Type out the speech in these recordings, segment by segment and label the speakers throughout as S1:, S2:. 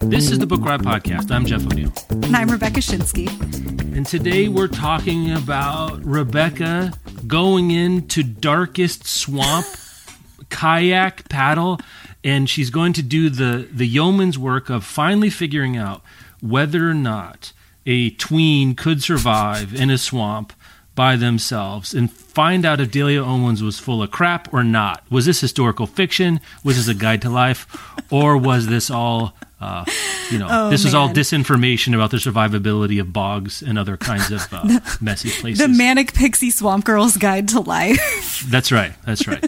S1: This is the Book Riot Podcast. I'm Jeff O'Neill.
S2: And I'm Rebecca Schinsky.
S1: And today we're talking about Rebecca going into darkest swamp, kayak paddle, and she's going to do the, the yeoman's work of finally figuring out whether or not a tween could survive in a swamp by themselves and find out if Delia Owens was full of crap or not. Was this historical fiction? Was this a guide to life? Or was this all uh, you know, oh, this man. is all disinformation about the survivability of bogs and other kinds of uh, the, messy places.
S2: The Manic Pixie Swamp Girl's Guide to Life.
S1: That's right. That's right.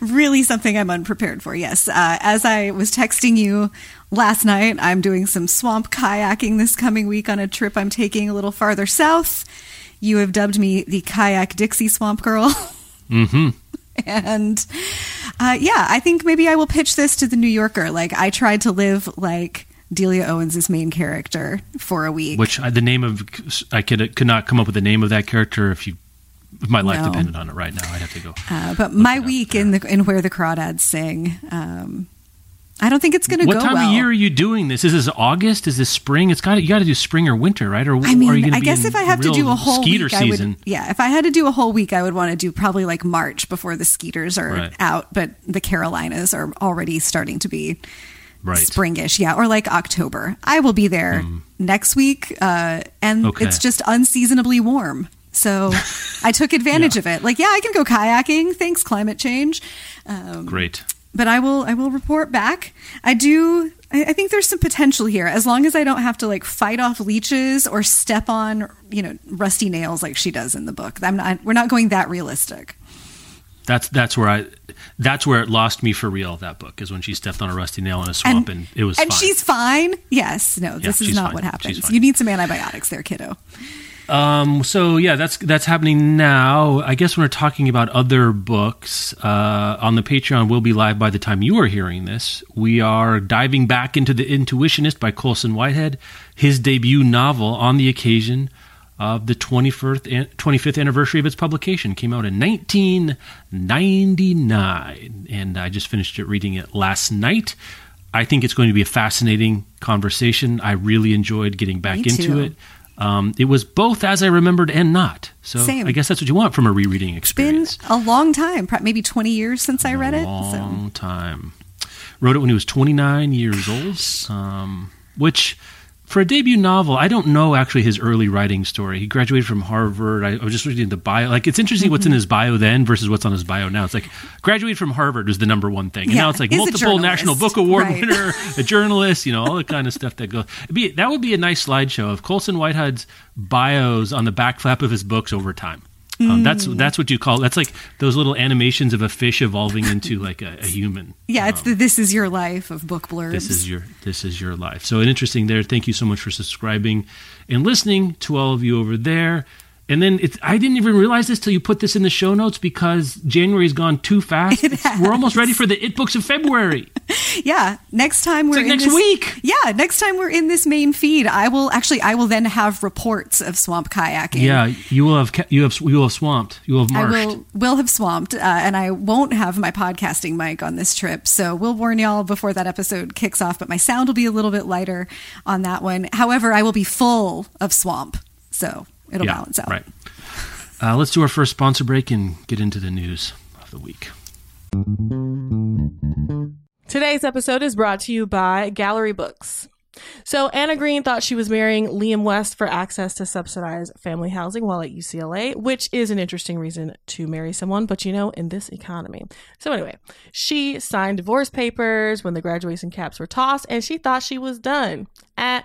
S2: really something I'm unprepared for. Yes. Uh, as I was texting you last night, I'm doing some swamp kayaking this coming week on a trip I'm taking a little farther south. You have dubbed me the Kayak Dixie Swamp Girl.
S1: Mm-hmm.
S2: and uh, yeah, I think maybe I will pitch this to the New Yorker. Like I tried to live like Delia Owens' main character for a week.
S1: Which uh, the name of I could could not come up with the name of that character if you if my life no. depended on it right now. I'd have to go.
S2: Uh, but my week in the in where the crawdads sing. Um, I don't think it's going to go.
S1: What time
S2: well.
S1: of year are you doing this? Is this August? Is this spring? It's got you got to do spring or winter, right? Or
S2: I mean, I guess if I have to do a whole
S1: skeeter
S2: week,
S1: season,
S2: would, yeah, if I had to do a whole week, I would want to do probably like March before the skeeters are right. out. But the Carolinas are already starting to be right. springish, yeah, or like October. I will be there mm. next week, uh, and okay. it's just unseasonably warm. So I took advantage yeah. of it. Like, yeah, I can go kayaking. Thanks, climate change.
S1: Um, Great
S2: but I will I will report back. I do I, think there's some potential here as long as I don't have to like fight off leeches or step on you know rusty nails like she does in the book. I'm not we're not going that realistic.
S1: That's that's where I that's where it lost me for real. That book is when she stepped on a rusty nail in a swamp and, and it was
S2: and
S1: fine.
S2: she's fine. Yes, no, this yeah, is not fine. what happens. You need some antibiotics there, kiddo.
S1: Um, so yeah, that's that's happening now. I guess when we're talking about other books uh, on the Patreon, will be live by the time you are hearing this. We are diving back into the Intuitionist by Colson Whitehead, his debut novel on the occasion of the 21st, 25th anniversary of its publication. Came out in 1999, and I just finished it reading it last night. I think it's going to be a fascinating conversation. I really enjoyed getting back into it. Um, it was both as I remembered and not. So Same. I guess that's what you want from a rereading experience.
S2: It's been a long time, maybe 20 years since I read it.
S1: Long so. time. Wrote it when he was 29 years old, um, which for a debut novel, I don't know actually his early writing story. He graduated from Harvard. I, I was just reading the bio. Like it's interesting mm-hmm. what's in his bio then versus what's on his bio now. It's like graduated from Harvard was the number one thing, and yeah, now it's like multiple National Book Award right. winner, a journalist. You know all the kind of stuff that goes. Be, that would be a nice slideshow of Colson Whitehead's bios on the back flap of his books over time. Um, that's mm. that's what you call that's like those little animations of a fish evolving into like a, a human.
S2: Yeah, um, it's the "This Is Your Life" of book blurbs.
S1: This is your this is your life. So an interesting there. Thank you so much for subscribing and listening to all of you over there. And then it's I didn't even realize this till you put this in the show notes because January's gone too fast. We're almost ready for the It Books of February.
S2: yeah, next time we're
S1: like next
S2: this,
S1: week.
S2: Yeah, next time we're in this main feed, I will actually I will then have reports of swamp kayaking.
S1: Yeah, you will have you have you will have swamped. You will have marshed.
S2: I will will have swamped, uh, and I won't have my podcasting mic on this trip. So we'll warn y'all before that episode kicks off. But my sound will be a little bit lighter on that one. However, I will be full of swamp. So it'll
S1: yeah,
S2: balance out.
S1: Right. Uh, let's do our first sponsor break and get into the news of the week.
S3: Today's episode is brought to you by Gallery Books. So, Anna Green thought she was marrying Liam West for access to subsidized family housing while at UCLA, which is an interesting reason to marry someone, but you know, in this economy. So, anyway, she signed divorce papers when the graduation caps were tossed and she thought she was done. At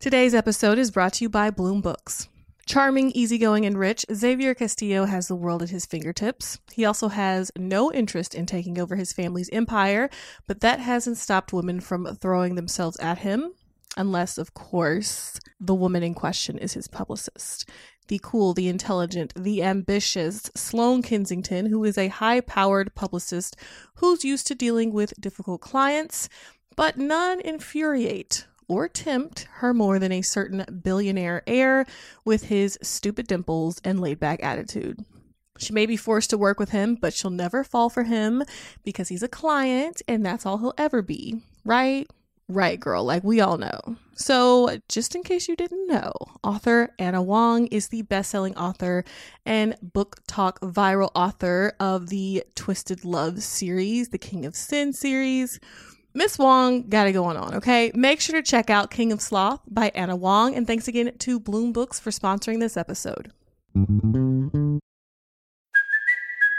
S3: Today's episode is brought to you by Bloom Books. Charming, easygoing, and rich, Xavier Castillo has the world at his fingertips. He also has no interest in taking over his family's empire, but that hasn't stopped women from throwing themselves at him, unless, of course, the woman in question is his publicist the cool, the intelligent, the ambitious Sloan Kensington, who is a high powered publicist who's used to dealing with difficult clients, but none infuriate or tempt her more than a certain billionaire heir with his stupid dimples and laid back attitude. She may be forced to work with him, but she'll never fall for him because he's a client and that's all he'll ever be, right? Right, girl, like we all know. So, just in case you didn't know, author Ana Huang is the best selling author and BookTok viral author of the Twisted Love series, the King of Sin series. Miss Huang got it going on, okay? Make sure to check out King of Sloth by Ana Huang. And thanks again to Bloom Books for sponsoring this episode.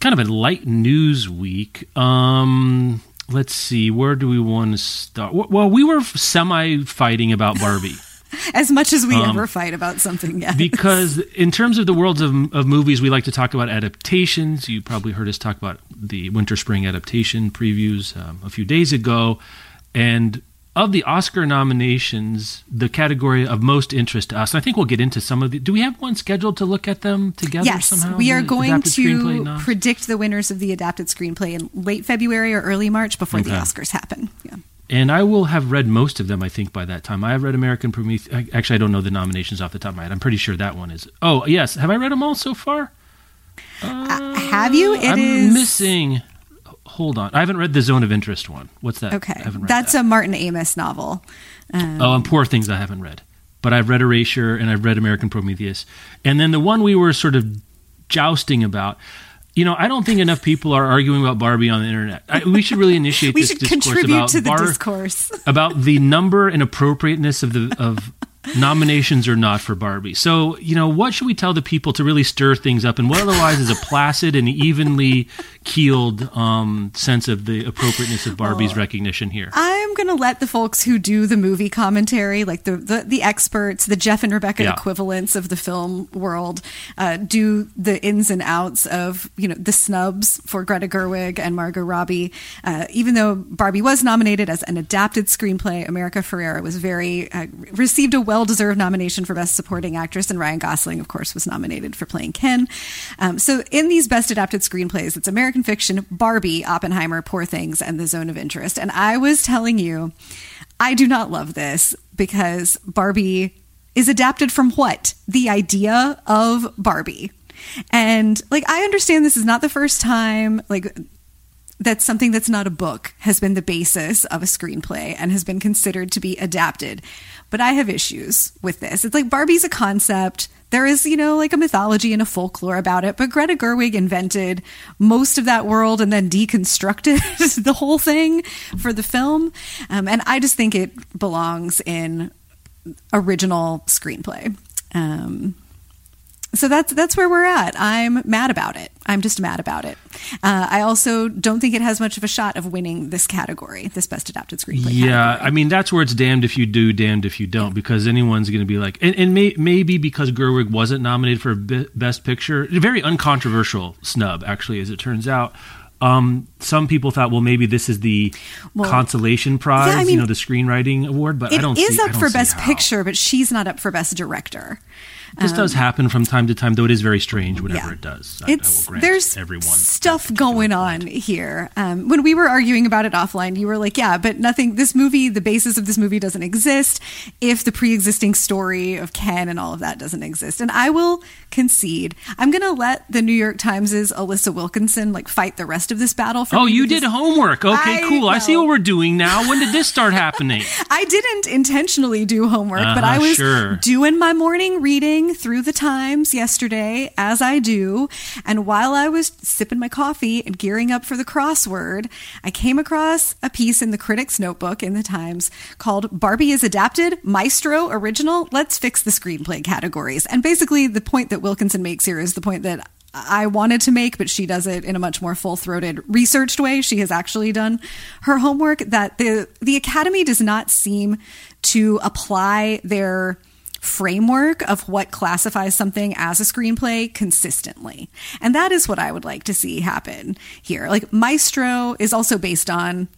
S1: kind of a light news week. Um, let's see, where do we want to start? Well, we were semi fighting about Barbie.
S2: as much as we um, ever fight about something, yes.
S1: Because in terms of the worlds of, of movies, we like to talk about adaptations. You probably heard us talk about the winter spring adaptation previews um, a few days ago. And of the Oscar nominations, the category of most interest to us, I think we'll get into some of the. Do we have one scheduled to look at them together?
S2: Yes,
S1: somehow,
S2: we are going to predict the winners of the adapted screenplay in late February or early March before okay. the Oscars happen. Yeah.
S1: And I will have read most of them, I think, by that time. I have read American Prometheus. Actually, I don't know the nominations off the top of my head. I'm pretty sure that one is. Oh, yes. Have I read them all so far?
S2: Uh, have you?
S1: It I'm is... missing hold on. I haven't read the Zone of Interest one. What's that?
S2: Okay, that's that. a Martin Amis novel.
S1: Um, oh, and Poor Things I haven't read, but I've read Erasure and I've read American Prometheus, and then the one we were sort of jousting about. You know, I don't think enough people are arguing about Barbie on the internet. I, we should really initiate
S2: we should contribute to the
S1: bar,
S2: discourse
S1: about the number and appropriateness of the of nominations or not for Barbie. So, you know, what should we tell the people to really stir things up and what otherwise is a placid and evenly keeled um, sense of the appropriateness of Barbie's well, recognition here?
S2: I'm going to let the folks who do the movie commentary, like the, the, the experts, the Jeff and Rebecca yeah. equivalents of the film world, uh, do the ins and outs of, you know, the snubs for Greta Gerwig and Margot Robbie. Uh, even though Barbie was nominated as an adapted screenplay, America Ferrera was very, uh, received a well deserved nomination for Best Supporting Actress, and Ryan Gosling, of course, was nominated for playing Ken. Um, so, in these Best Adapted Screenplays, it's American Fiction, Barbie, Oppenheimer, Poor Things, and The Zone of Interest. And I was telling you, I do not love this because Barbie is adapted from what? The idea of Barbie. And like, I understand this is not the first time, like, that something that's not a book has been the basis of a screenplay and has been considered to be adapted. But I have issues with this. It's like Barbie's a concept. There is, you know, like a mythology and a folklore about it, but Greta Gerwig invented most of that world and then deconstructed the whole thing for the film. Um, and I just think it belongs in original screenplay. Um, so that's that's where we're at. I'm mad about it. I'm just mad about it. Uh, I also don't think it has much of a shot of winning this category, this best adapted screenplay.
S1: Yeah,
S2: category.
S1: I mean that's where it's damned if you do, damned if you don't, because anyone's going to be like, and, and may, maybe because Gerwig wasn't nominated for best picture, a very uncontroversial snub actually, as it turns out. Um, some people thought, well, maybe this is the well, consolation prize, yeah, I mean, you know, the screenwriting award. But I don't.
S2: It is
S1: see,
S2: up for best how. picture, but she's not up for best director.
S1: This um, does happen from time to time, though it is very strange whenever yeah. it does. I,
S2: it's, I there's everyone stuff going on here. Um, when we were arguing about it offline, you were like, yeah, but nothing, this movie, the basis of this movie doesn't exist if the pre existing story of Ken and all of that doesn't exist. And I will concede, I'm going to let the New York Times' Alissa Wilkinson like fight the rest of this battle. For me.
S1: oh, you did homework. Okay, I, cool. I see what we're doing now. When did this start happening?
S2: I didn't intentionally do homework, uh-huh, but I was sure. doing my morning reading through the Times yesterday, as I do. And while I was sipping my coffee and gearing up for the crossword, I came across a piece in the Critic's Notebook in the Times called Barbie is Adapted, Maestro Original. Let's fix the screenplay categories. And basically, the point that Wilkinson makes here is the point that I wanted to make, but she does it in a much more full throated, researched way. She has actually done her homework that the, the Academy does not seem to apply their framework of what classifies something as a screenplay consistently. And that is what I would like to see happen here. Like Maestro is also based on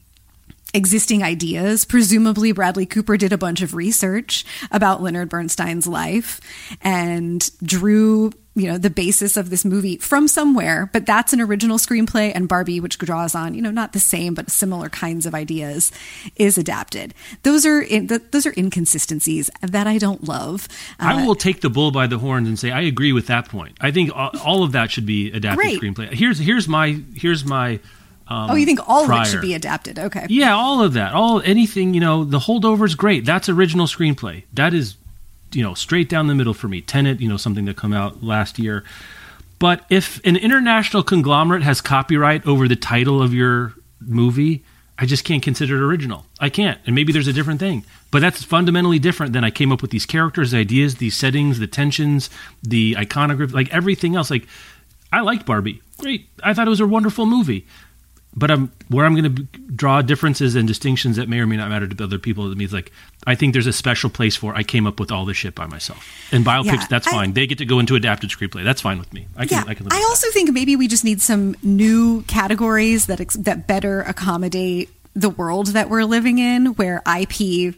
S2: existing ideas. Presumably, Bradley Cooper did a bunch of research about Leonard Bernstein's life and drew, you know, the basis of this movie from somewhere. But that's an original screenplay, and Barbie, which draws on, you know, not the same but similar kinds of ideas, is adapted. Those are in, those are inconsistencies that I don't love.
S1: Uh, I will take the bull by the horns and say I agree with that point. I think all, all of that should be adapted great. screenplay. Here's here's my here's my
S2: um, oh, you think all prior. of it should be adapted? Okay.
S1: Yeah, all of that. All anything, you know, the holdover is great. That's original screenplay. That is, you know, straight down the middle for me. Tenet, you know, something that come out last year. But if an international conglomerate has copyright over the title of your movie, I just can't consider it original. I can't. And maybe there's a different thing. But that's fundamentally different than I came up with these characters, ideas, these settings, the tensions, the iconography, like everything else. Like I liked Barbie. Great. I thought it was a wonderful movie but I'm where I'm going to draw differences and distinctions that may or may not matter to other people. It means like I think there's a special place for I came up with all this shit by myself. And biopics, yeah, that's I, fine. They get to go into adapted screenplay. That's fine with me. I can.
S2: Yeah,
S1: I, can
S2: I also
S1: that.
S2: think maybe we just need some new categories that ex- that better accommodate the world that we're living in, where IP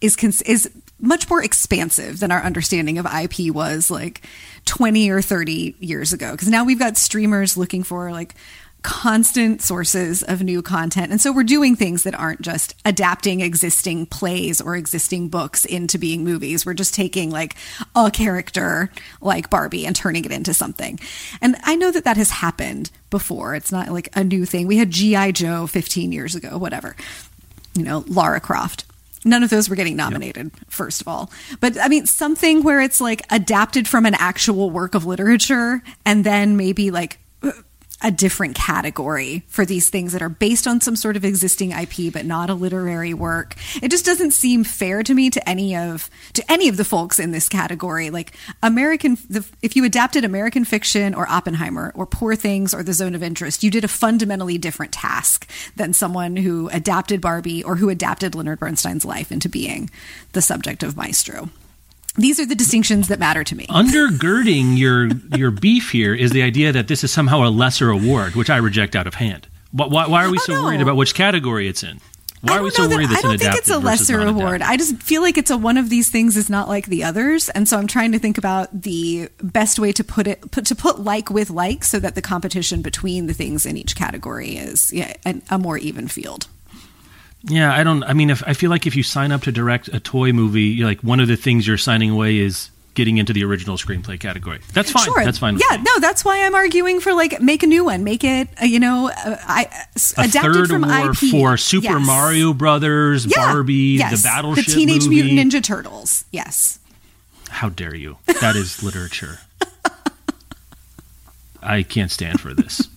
S2: is cons- is much more expansive than our understanding of IP was like 20 or 30 years ago. Because now we've got streamers looking for like constant sources of new content. And so we're doing things that aren't just adapting existing plays or existing books into being movies. We're just taking like a character like Barbie and turning it into something. And I know that that has happened before. It's not like a new thing. We had G.I. Joe 15 years ago, whatever. You know, Lara Croft. None of those were getting nominated, yep. first of all. But I mean, something where it's like adapted from an actual work of literature and then maybe like a different category for these things that are based on some sort of existing IP but not a literary work. It just doesn't seem fair to me to any of to any of the folks in this category. Like American the, if you adapted American fiction or Oppenheimer or Poor Things or The Zone of Interest, you did a fundamentally different task than someone who adapted Barbie or who adapted Leonard Bernstein's life into being the subject of Maestro these are the distinctions that matter to me.
S1: Undergirding your your beef here is the idea that this is somehow a lesser award, which I reject out of hand. Why, why are we oh, so no. worried about which category it's in? Why are we so worried that,
S2: I don't think it's a lesser award. I just feel like it's a one of these things is not like the others, and so I'm trying to think about the best way to put it put, to put like with like, so that the competition between the things in each category is yeah, a, a more even field.
S1: Yeah, I don't. I mean, if I feel like if you sign up to direct a toy movie, you're like one of the things you're signing away is getting into the original screenplay category. That's fine. Sure. That's fine.
S2: yeah, no, that's why I'm arguing for like make a new one, make it uh, you know, uh, I
S1: a adapted from IP for Super yes. Mario Brothers, yeah. Barbie, yes. the Battleship,
S2: the Teenage
S1: movie.
S2: Mutant Ninja Turtles. Yes.
S1: How dare you? That is literature. I can't stand for this.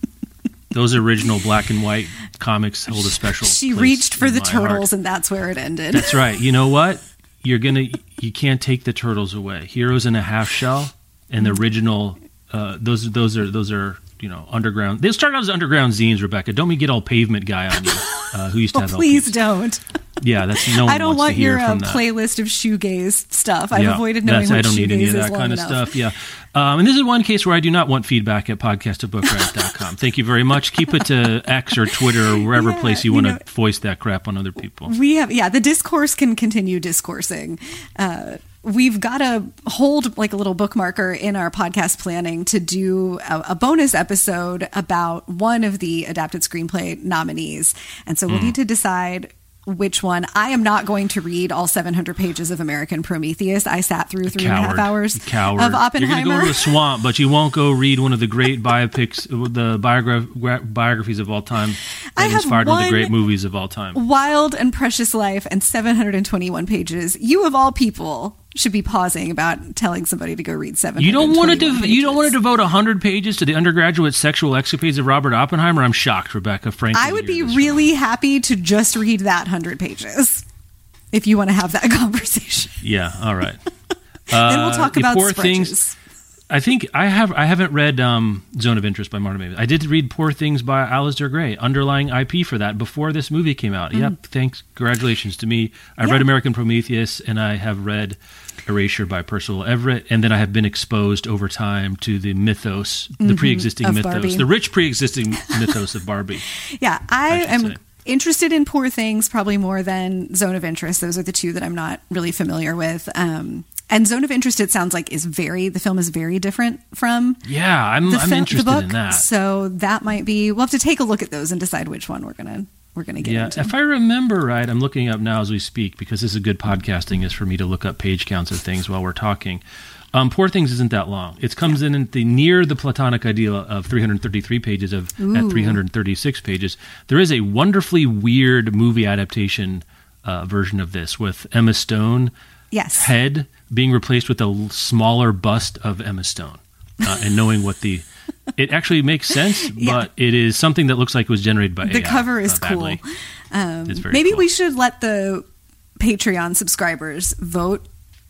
S1: Those original black and white comics hold a special.
S2: She reached for the turtles, heart. and that's where it ended.
S1: That's right. You know what? You're gonna. You can't take the turtles away. Heroes in a half shell. and the original. Uh, those those are those are you know underground. They started out as underground zines. Rebecca, don't me get all pavement guy on you. Uh, who used to have?
S2: please
S1: LPs.
S2: don't.
S1: Yeah, that's no.
S2: I don't want your
S1: uh,
S2: playlist of shoegaze stuff. I've
S1: yeah,
S2: avoided knowing what
S1: I don't need any of that
S2: kind
S1: of stuff. Yeah, um, and this is one case where I do not want feedback at podcastofbookrant.com. Thank you very much. Keep it to X or Twitter or wherever yeah, place you, you want to voice that crap on other people.
S2: We have yeah, the discourse can continue discoursing. Uh, we've got to hold like a little bookmarker in our podcast planning to do a, a, bonus episode about one of the adapted screenplay nominees. And so we'll mm. need to decide which one. I am not going to read all 700 pages of American Prometheus. I sat through three Coward. and a half hours Coward. of Oppenheimer.
S1: You're going to go to the swamp, but you won't go read one of the great biopics, the biogra- biographies of all time that inspired one of the great movies of all time.
S2: Wild and Precious Life and 721 pages. You of all people should be pausing about telling somebody to go read seven.
S1: You don't want to. De- you don't want to devote hundred pages to the undergraduate sexual escapades of Robert Oppenheimer. I'm shocked, Rebecca. Frankly,
S2: I would be really happy to just read that hundred pages if you want to have that conversation.
S1: Yeah. All right.
S2: Uh, then we'll talk about poor things.
S1: I think I have. I haven't read um, Zone of Interest by Martin Amis. I did read Poor Things by Alasdair Gray. Underlying IP for that before this movie came out. Mm. Yep. Thanks. Congratulations to me. I've yeah. read American Prometheus and I have read Erasure by Percival Everett, and then I have been exposed over time to the mythos, mm-hmm. the pre-existing mythos, Barbie. the rich pre-existing mythos of Barbie.
S2: Yeah, I, I am say. interested in Poor Things probably more than Zone of Interest. Those are the two that I'm not really familiar with. Um, and Zone of Interest, it sounds like, is very the film is very different from.
S1: Yeah, I'm, the, I'm interested
S2: the book,
S1: in that.
S2: So that might be. We'll have to take a look at those and decide which one we're gonna we're going to get
S1: yeah,
S2: into.
S1: If I remember right, I'm looking up now as we speak because this is good podcasting is for me to look up page counts of things while we're talking. Um, Poor Things isn't that long. It comes yeah. in at the near the platonic ideal of 333 pages of Ooh. at 336 pages. There is a wonderfully weird movie adaptation uh, version of this with Emma Stone.
S2: Yes.
S1: Head being replaced with a smaller bust of Emma Stone, uh, and knowing what the it actually makes sense, yeah. but it is something that looks like it was generated by A.
S2: the
S1: AI,
S2: cover is cool. Um, maybe cool. we should let the Patreon subscribers vote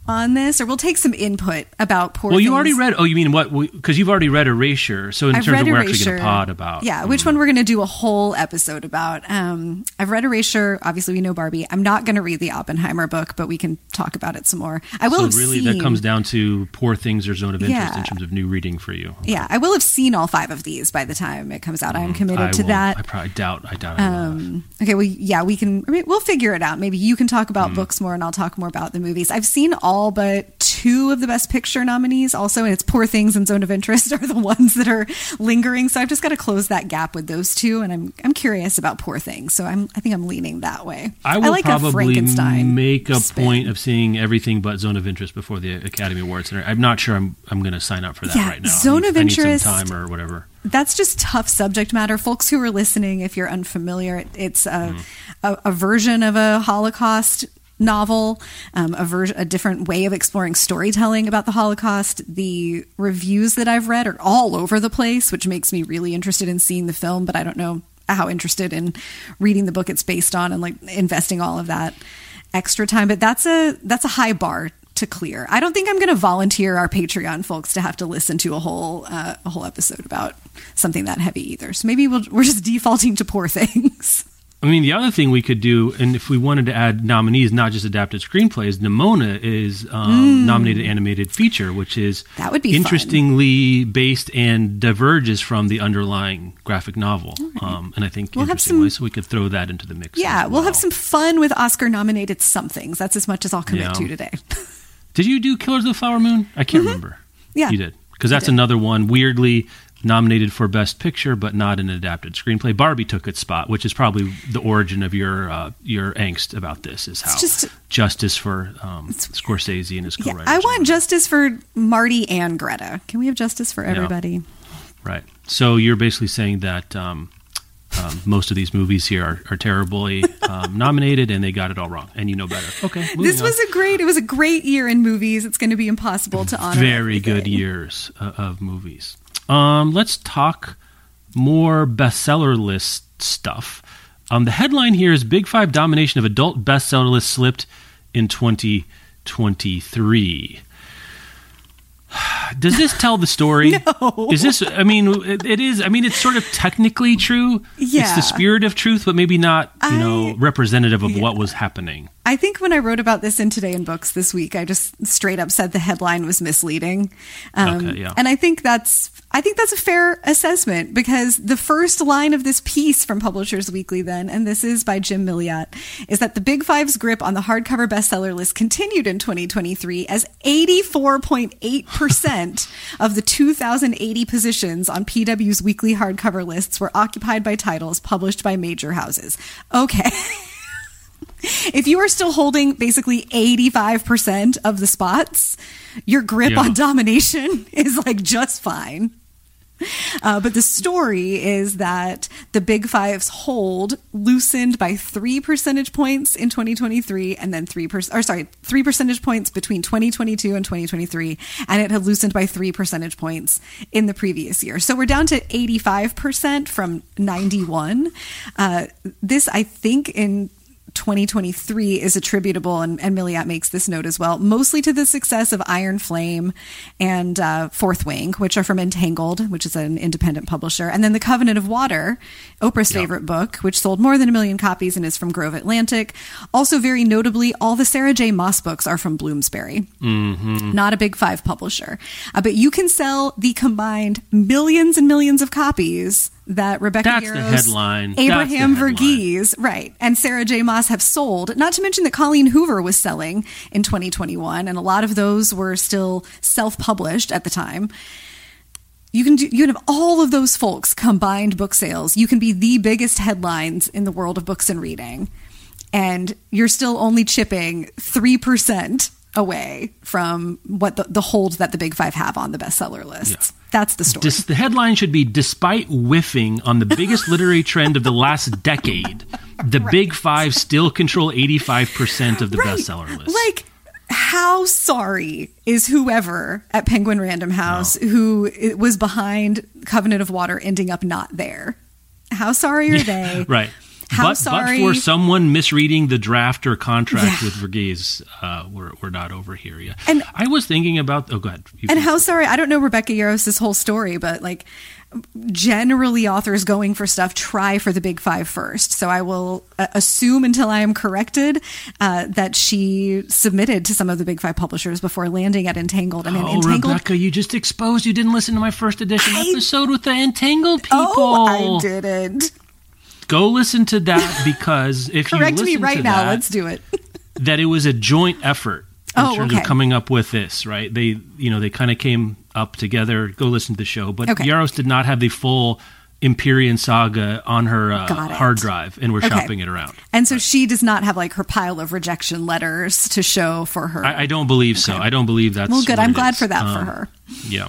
S2: on this, or we'll take some input about poor.
S1: Well,
S2: you
S1: already read. Oh, you mean what? Because you've already read Erasure. So in I've terms of we're actually going to pod about.
S2: Yeah, mm. which one we're going to do a whole episode about. Um, I've read Erasure. Obviously, we know Barbie. I'm not going to read the Oppenheimer book, but we can talk about it some more. I will.
S1: So really,
S2: seen,
S1: that comes down to Poor Things or Zone of Interest yeah. in terms of new reading for you.
S2: Okay. Yeah, I will have seen all five of these by the time it comes out. Mm, I mm, committed
S1: I
S2: to
S1: will,
S2: that.
S1: I probably doubt. I doubt. Um,
S2: okay, well, yeah, we can. I mean, we'll figure it out. Maybe you can talk about mm. books more, and I'll talk more about the movies. I've seen all but two of the Best Picture nominees also, and it's Poor Things and Zone of Interest are the ones that are lingering. So I've just got to close that gap with those two, and I'm I'm curious about Poor Things. So I'm I think I'm leaning that way.
S1: I will I like probably make a spin. point of seeing everything but Zone of Interest before the Academy Awards. I'm not sure I'm I'm going to sign up for that
S2: yeah,
S1: right now.
S2: Zone of Interest
S1: time or whatever
S2: that's just tough subject matter. Folks who are listening, if you're unfamiliar, it's a, mm. a, a, version of a Holocaust novel, um, a, ver- a different way of exploring storytelling about the Holocaust. The reviews that I've read are all over the place, which makes me really interested in seeing the film, but I don't know how interested in reading the book it's based on and like investing all of that extra time. But that's a that's a high bar to clear. I don't think I'm going to volunteer our Patreon folks to have to listen to a whole uh, a whole episode about something that heavy either. So maybe we'll, we're just defaulting to poor things.
S1: I mean, the other thing we could do, and if we wanted to add nominees, not just adapted screenplays, Nimona is um, mm. nominated animated feature, which is
S2: that would be
S1: interestingly fun. based and diverges from the underlying graphic novel. Right. Um, and I think we'll interestingly, some, so we could throw that into the mix.
S2: Yeah,
S1: well.
S2: we'll have some fun with Oscar nominated somethings. That's as much as I'll commit yeah. to today.
S1: did you do Killers of the Flower Moon? I can't mm-hmm. remember.
S2: Yeah,
S1: you did because that's another one weirdly nominated for Best Picture, but not an adapted screenplay. Barbie took its spot, which is probably the origin of your uh, your angst about this. Is how just, justice for um, Scorsese and his co-writers.
S2: Yeah, I want justice for Marty and Greta. Can we have justice for everybody? Yeah.
S1: Right. So you're basically saying that um, um, most of these movies here are, are terribly um, nominated and they got it all wrong and you know better okay
S2: this was on. a great it was a great year in movies it's going to be impossible to honor
S1: very
S2: everything.
S1: good years uh, of movies um, let's talk more bestseller list stuff. Um, the headline here is Big Five domination of adult bestseller list slipped in 2023. does this tell the story?
S2: no.
S1: Is this? I mean, it, it is. I mean, it's sort of technically true.
S2: Yeah.
S1: It's the spirit of truth, but maybe not. You
S2: I-
S1: know, representative of what was happening.
S2: I think when I wrote about this in Today in Books this week, I just straight up said the headline was misleading. Um,
S1: Okay, yeah.
S2: And I think that's I think that's a fair assessment because the first line of this piece from Publishers Weekly, then, and this is by Jim Milliot, is that the Big Five's grip on the hardcover bestseller list continued in 2023 as 84.8% of the 2,080 positions on PW's weekly hardcover lists were occupied by titles published by major houses. Okay. if you are still holding basically 85% of the spots, your grip
S1: Yeah.
S2: on domination is like just fine. Uh, but the story is that the Big Five's hold loosened by three percentage points in 2023, and then three percent, or sorry, three percentage points between 2022 and 2023, and it had loosened by three percentage points in the previous year. So we're down to 85 percent from 91. Uh, this, I think, in 2023 is attributable, and, and Milliot makes this note as well, mostly to the success of Iron Flame and uh, Fourth Wing, which are from Entangled, which is an independent publisher, and then The Covenant of Water, Oprah's favorite book, which sold more than a million copies and is from Grove Atlantic. Also, very notably, all the Sarah J. Maas books are from Bloomsbury not a big five publisher. Uh, but you can sell the combined millions and millions of copies that Rebecca
S1: That's the
S2: Yarros,
S1: headline. The
S2: Abraham
S1: headline.
S2: Verghese, right, and Sarah J. Maas have sold. Not to mention that Colleen Hoover was selling in 2021, and a lot of those were still self-published at the time. You can do, you can have all of those folks combined book sales. You can be the biggest headlines in the world of books and reading, and you're still only chipping three percent away from what the, the hold that the big five have on the bestseller lists. That's the story.
S1: Dis- the headline should be Despite whiffing on the biggest literary trend of the last decade, the Big Five still control 85% of the
S2: Right.
S1: bestseller list.
S2: Like, how sorry is whoever at Penguin Random House who was behind Covenant of Water ending up not there? How sorry are they?
S1: right.
S2: How
S1: but,
S2: sorry?
S1: but for someone misreading the draft or contract
S2: Yeah.
S1: with Verghese, uh, we're, we're not over here yet.
S2: And-
S1: I was thinking about. Oh, go ahead. You-
S2: And how sorry? I don't know Rebecca Yarros' whole story, but like generally authors going for stuff try for the big five first. So I will uh, assume until I am corrected uh, that she submitted to some of the big five publishers before landing at Entangled. I mean,
S1: Oh,
S2: Entangled.
S1: Rebecca, you just exposed you didn't listen to my first edition
S2: I-
S1: episode with the entangled people.
S2: Oh, I didn't.
S1: Go listen to that because if you
S2: Correct me right
S1: to
S2: now.
S1: that,
S2: Let's do it.
S1: that it was a joint effort in
S2: Oh,
S1: terms
S2: okay.
S1: of coming up with this, right? They, you know, they kind of came up together. Go listen to the show, but
S2: Okay.
S1: Yarros did not have the full Empyrean saga on her uh, hard drive, and we're
S2: Okay.
S1: shopping it around.
S2: And so she does not have like her pile of rejection letters to show for her.
S1: I, I don't believe so. I don't believe that's
S2: well, good. I'm glad
S1: is.
S2: for that for
S1: Um,
S2: her.
S1: Yeah.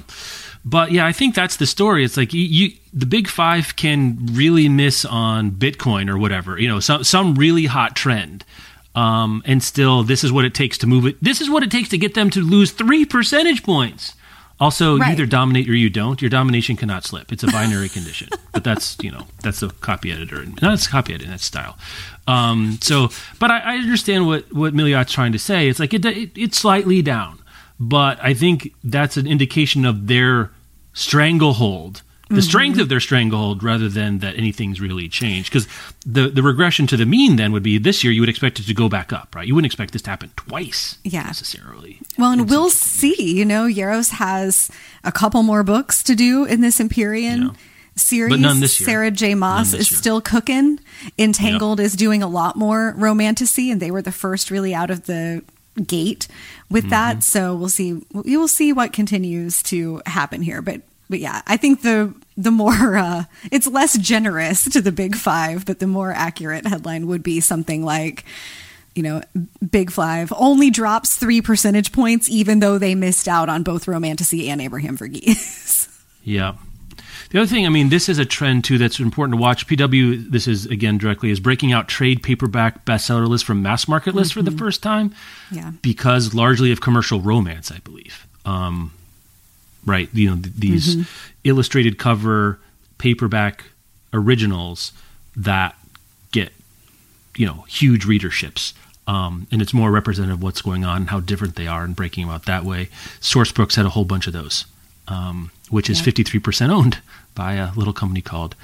S1: But yeah, I think that's the story. It's like you, you, the big five can really miss on Bitcoin or whatever, you know, some some really hot trend, um, and still, this is what it takes to move it. This is what it takes to get them to lose three percentage points. Also, you either dominate or you don't. Your domination cannot slip. It's a binary condition. But that's you know that's the copy editor. and No, it's copy editing. That's style. Um, so, but I, I understand what what Milliot's trying to say. It's like it, it it's slightly down, but I think that's an indication of their stranglehold, the strength of their stranglehold, rather than that anything's really changed. Because the the regression to the mean then would be this year you would expect it to go back up, right? You wouldn't expect this to happen twice,
S2: Yeah.
S1: necessarily.
S2: Well, and we'll see. You know, Yarros has a couple more books to do in this Empyrean
S1: Yeah.
S2: series.
S1: But none this year.
S2: Sarah J.
S1: Maas
S2: is still cooking. Entangled is doing a lot more romantasy, and they were the first really out of the gate with
S1: Mm-hmm.
S2: that. So we'll see. We will see what continues to happen here. But but yeah, I think the the more uh, it's less generous to the big five, but the more accurate headline would be something like you know, Big Five only drops three percentage points, even though they missed out on both Romantasy and Abraham Verghese.
S1: Yeah. The other thing, I mean, this is a trend too that's important to watch. PW, this is again directly, is breaking out trade paperback bestseller lists from mass market lists for the first time.
S2: Yeah.
S1: Because largely of commercial romance, I believe. Um, right. You know, th- these illustrated cover paperback originals that get, you know, huge readerships. Um, and it's more representative of what's going on and how different they are and breaking them out that way. Sourcebooks had a whole bunch of those um, which is fifty three percent owned by a little company called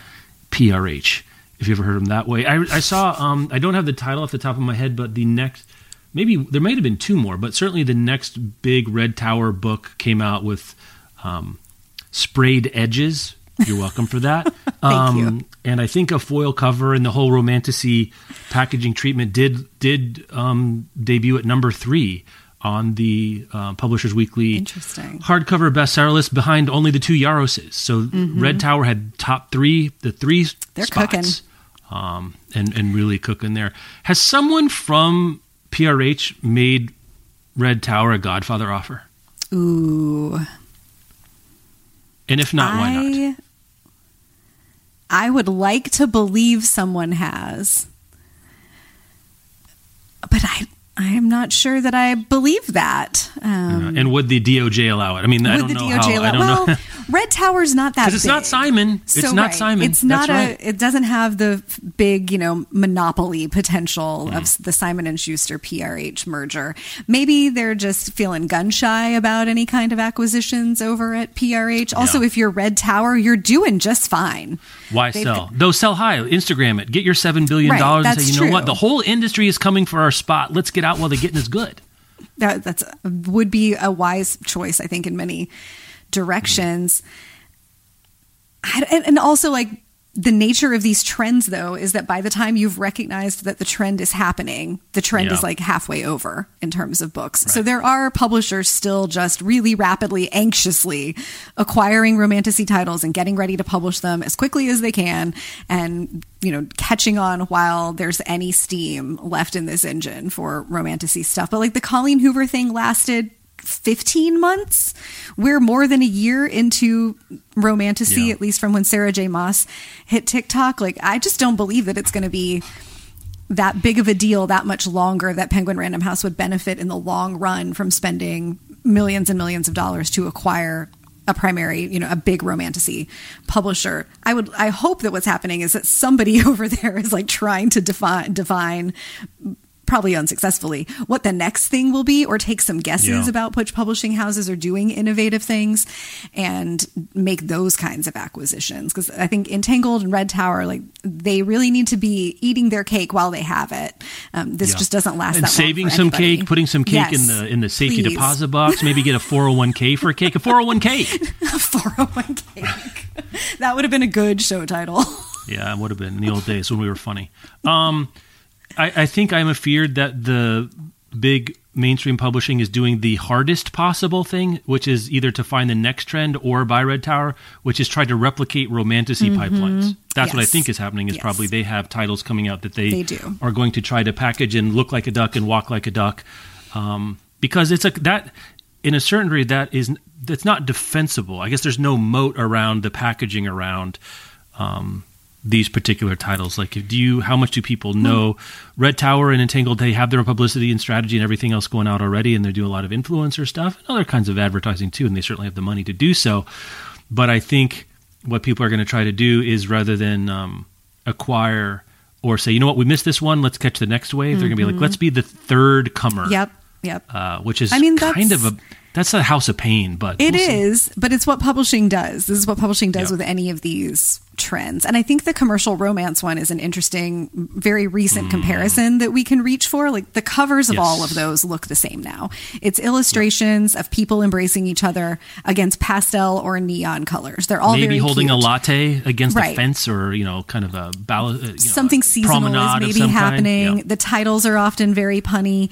S1: PRH. If you ever heard them that way, I, I saw. Um, I don't have the title off the top of my head, but the next, maybe there might have been two more, but certainly the next big Red Tower book came out with um, sprayed edges. You're welcome for that.
S2: Thank um, you.
S1: And I think a foil cover and the whole romantasy packaging treatment did did um, debut at number three on the uh, Publishers Weekly Interesting. hardcover bestseller list behind only the two Yarroses. So mm-hmm. Red Tower had top three, the three
S2: They're
S1: spots,
S2: cooking.
S1: Um, and, and really cooking there. Has someone from PRH made Red Tower a Godfather offer?
S2: Ooh.
S1: And if not, I, why not?
S2: I would like to believe someone has. But I I am not sure that I believe that.
S1: Um, and would the DOJ allow it? I mean, I don't
S2: the
S1: know
S2: DOJ
S1: how.
S2: Allow, I don't
S1: well,
S2: know. Red Tower's not that.
S1: Because it's
S2: big.
S1: not Simon. It's
S2: so,
S1: not
S2: right.
S1: Simon.
S2: It's not
S1: That's
S2: a.
S1: Right.
S2: It doesn't have the big, you know, monopoly potential mm. of the Simon and Schuster PRH merger. Maybe they're just feeling gun shy about any kind of acquisitions over at PRH. Also, yeah. if you're Red Tower, you're doing just fine.
S1: Why They've, sell? Though sell high. Instagram it. Get your seven billion dollars right, and say, you know true. what? The whole industry is coming for our spot. Let's get out while the getting is good.
S2: That that's would be a wise choice, I think, in many directions. And, and also, like the nature of these trends though is that by the time you've recognized that the trend is happening the trend yeah. is like halfway over in terms of books right. so there are publishers still just really rapidly anxiously acquiring romantasy titles and getting ready to publish them as quickly as they can and you know catching on while there's any steam left in this engine for romantasy stuff but like the colleen hoover thing lasted 15 months. We're more than a year into romantasy, yeah. at least from when Sarah J. Maas hit TikTok. Like, I just don't believe that it's going to be that big of a deal that much longer that Penguin Random House would benefit in the long run from spending millions and millions of dollars to acquire a primary, you know, a big romantasy publisher. I would, I hope that what's happening is that somebody over there is like trying to define, define probably unsuccessfully, what the next thing will be, or take some guesses yeah. about which publishing houses are doing innovative things and make those kinds of acquisitions. Because I think Entangled and Red Tower, like they really need to be eating their cake while they have it. Um, this yeah. just doesn't last.
S1: And saving some
S2: anybody.
S1: cake, putting some cake yes, in the in the safety please. deposit box. Maybe get a four hundred one k for a cake. A four hundred oh one k.
S2: A four hundred oh one cake. that would have been a good show title.
S1: yeah, it would have been in the old days when we were funny. Um, I, I think I'm afeared that the big mainstream publishing is doing the hardest possible thing, which is either to find the next trend or buy Red Tower, which is try to replicate romantasy mm-hmm. pipelines. That's yes. what I think is happening. Is yes. probably they have titles coming out that they,
S2: they do.
S1: are going to try to package and look like a duck and walk like a duck, um, because it's a that in a certain degree that is that's not defensible. I guess there's no moat around the packaging around. Um, these particular titles? Like, do you how much do people know Red Tower and Entangled? They have their own publicity and strategy and everything else going out already, and they do a lot of influencer stuff and other kinds of advertising too, and they certainly have the money to do so. But I think what people are going to try to do is rather than um, acquire or say, you know what, we missed this one, let's catch the next wave. Mm-hmm. They're going to be like, let's be the third comer.
S2: Yep. Yep.
S1: Uh, which is I mean, kind of a that's a house of pain, but
S2: it we'll is. But it's what publishing does. This is what publishing does with any of these trends. And I think the commercial romance one is an interesting, very recent mm. comparison that we can reach for. Like the covers of yes. all of those look the same now. It's illustrations of people embracing each other against pastel or neon colors. They're all
S1: maybe holding
S2: cute.
S1: a latte against right. a fence or you know, kind of a ball- uh, you know,
S2: something seasonal is maybe happening. Yeah. The titles are often very punny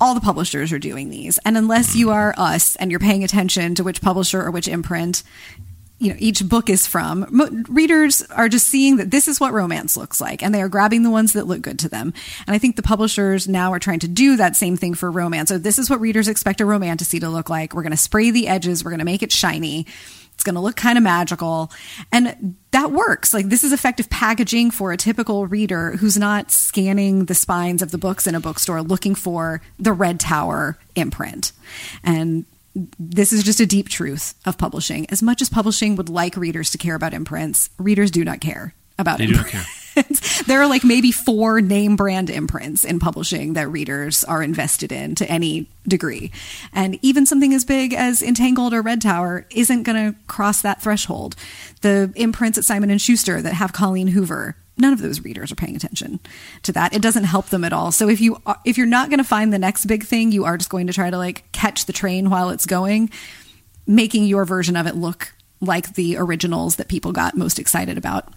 S2: all the publishers are doing these. And unless you are us and you're paying attention to which publisher or which imprint, you know, each book is from, readers are just seeing that this is what romance looks like and they are grabbing the ones that look good to them. And I think the publishers now are trying to do that same thing for romance. So this is what readers expect a romantasy to look like. We're going to spray the edges. We're going to make it shiny it's going to look kind of magical. And that works. Like, this is effective packaging for a typical reader who's not scanning the spines of the books in a bookstore looking for the Red Tower imprint. And this is just a deep truth of publishing. As much as publishing would like readers to care about imprints, readers do not care about
S1: they
S2: imprints.
S1: do not care.
S2: there are like maybe four name brand imprints in publishing that readers are invested in to any degree. And even something as big as Entangled or Red Tower isn't going to cross that threshold. The imprints at Simon and Schuster that have Colleen Hoover none of those readers are paying attention to that. It doesn't help them at all. So if you if you're not going to find the next big thing you are just going to try to like catch the train while it's going making your version of it look like the originals that people got most excited about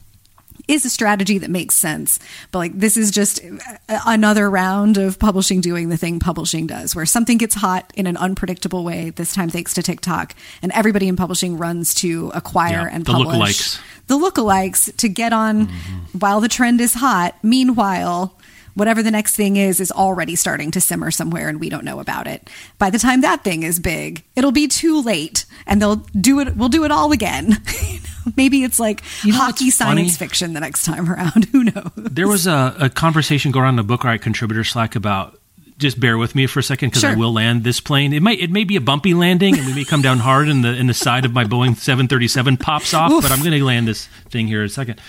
S2: is a strategy that makes sense. But like this is just another round of publishing doing the thing publishing does, where something gets hot in an unpredictable way, this time thanks to TikTok, and everybody in publishing runs to acquire yeah, and
S1: the
S2: publish
S1: lookalikes.
S2: the lookalikes to get on mm-hmm. while the trend is hot. Meanwhile, whatever the next thing is is already starting to simmer somewhere and we don't know about it. By the time that thing is big, it'll be too late and they'll do it we'll do it all again. Maybe it's like you know hockey science funny? fiction the next time around. Who knows?
S1: There was a, a conversation going on in the Book Riot contributor Slack about just bear with me for a second because sure. I will land this plane. It might it may be a bumpy landing and we may come down hard and the in the side of my Boeing 737 pops off, Oof. but I'm going to land this thing here in a second.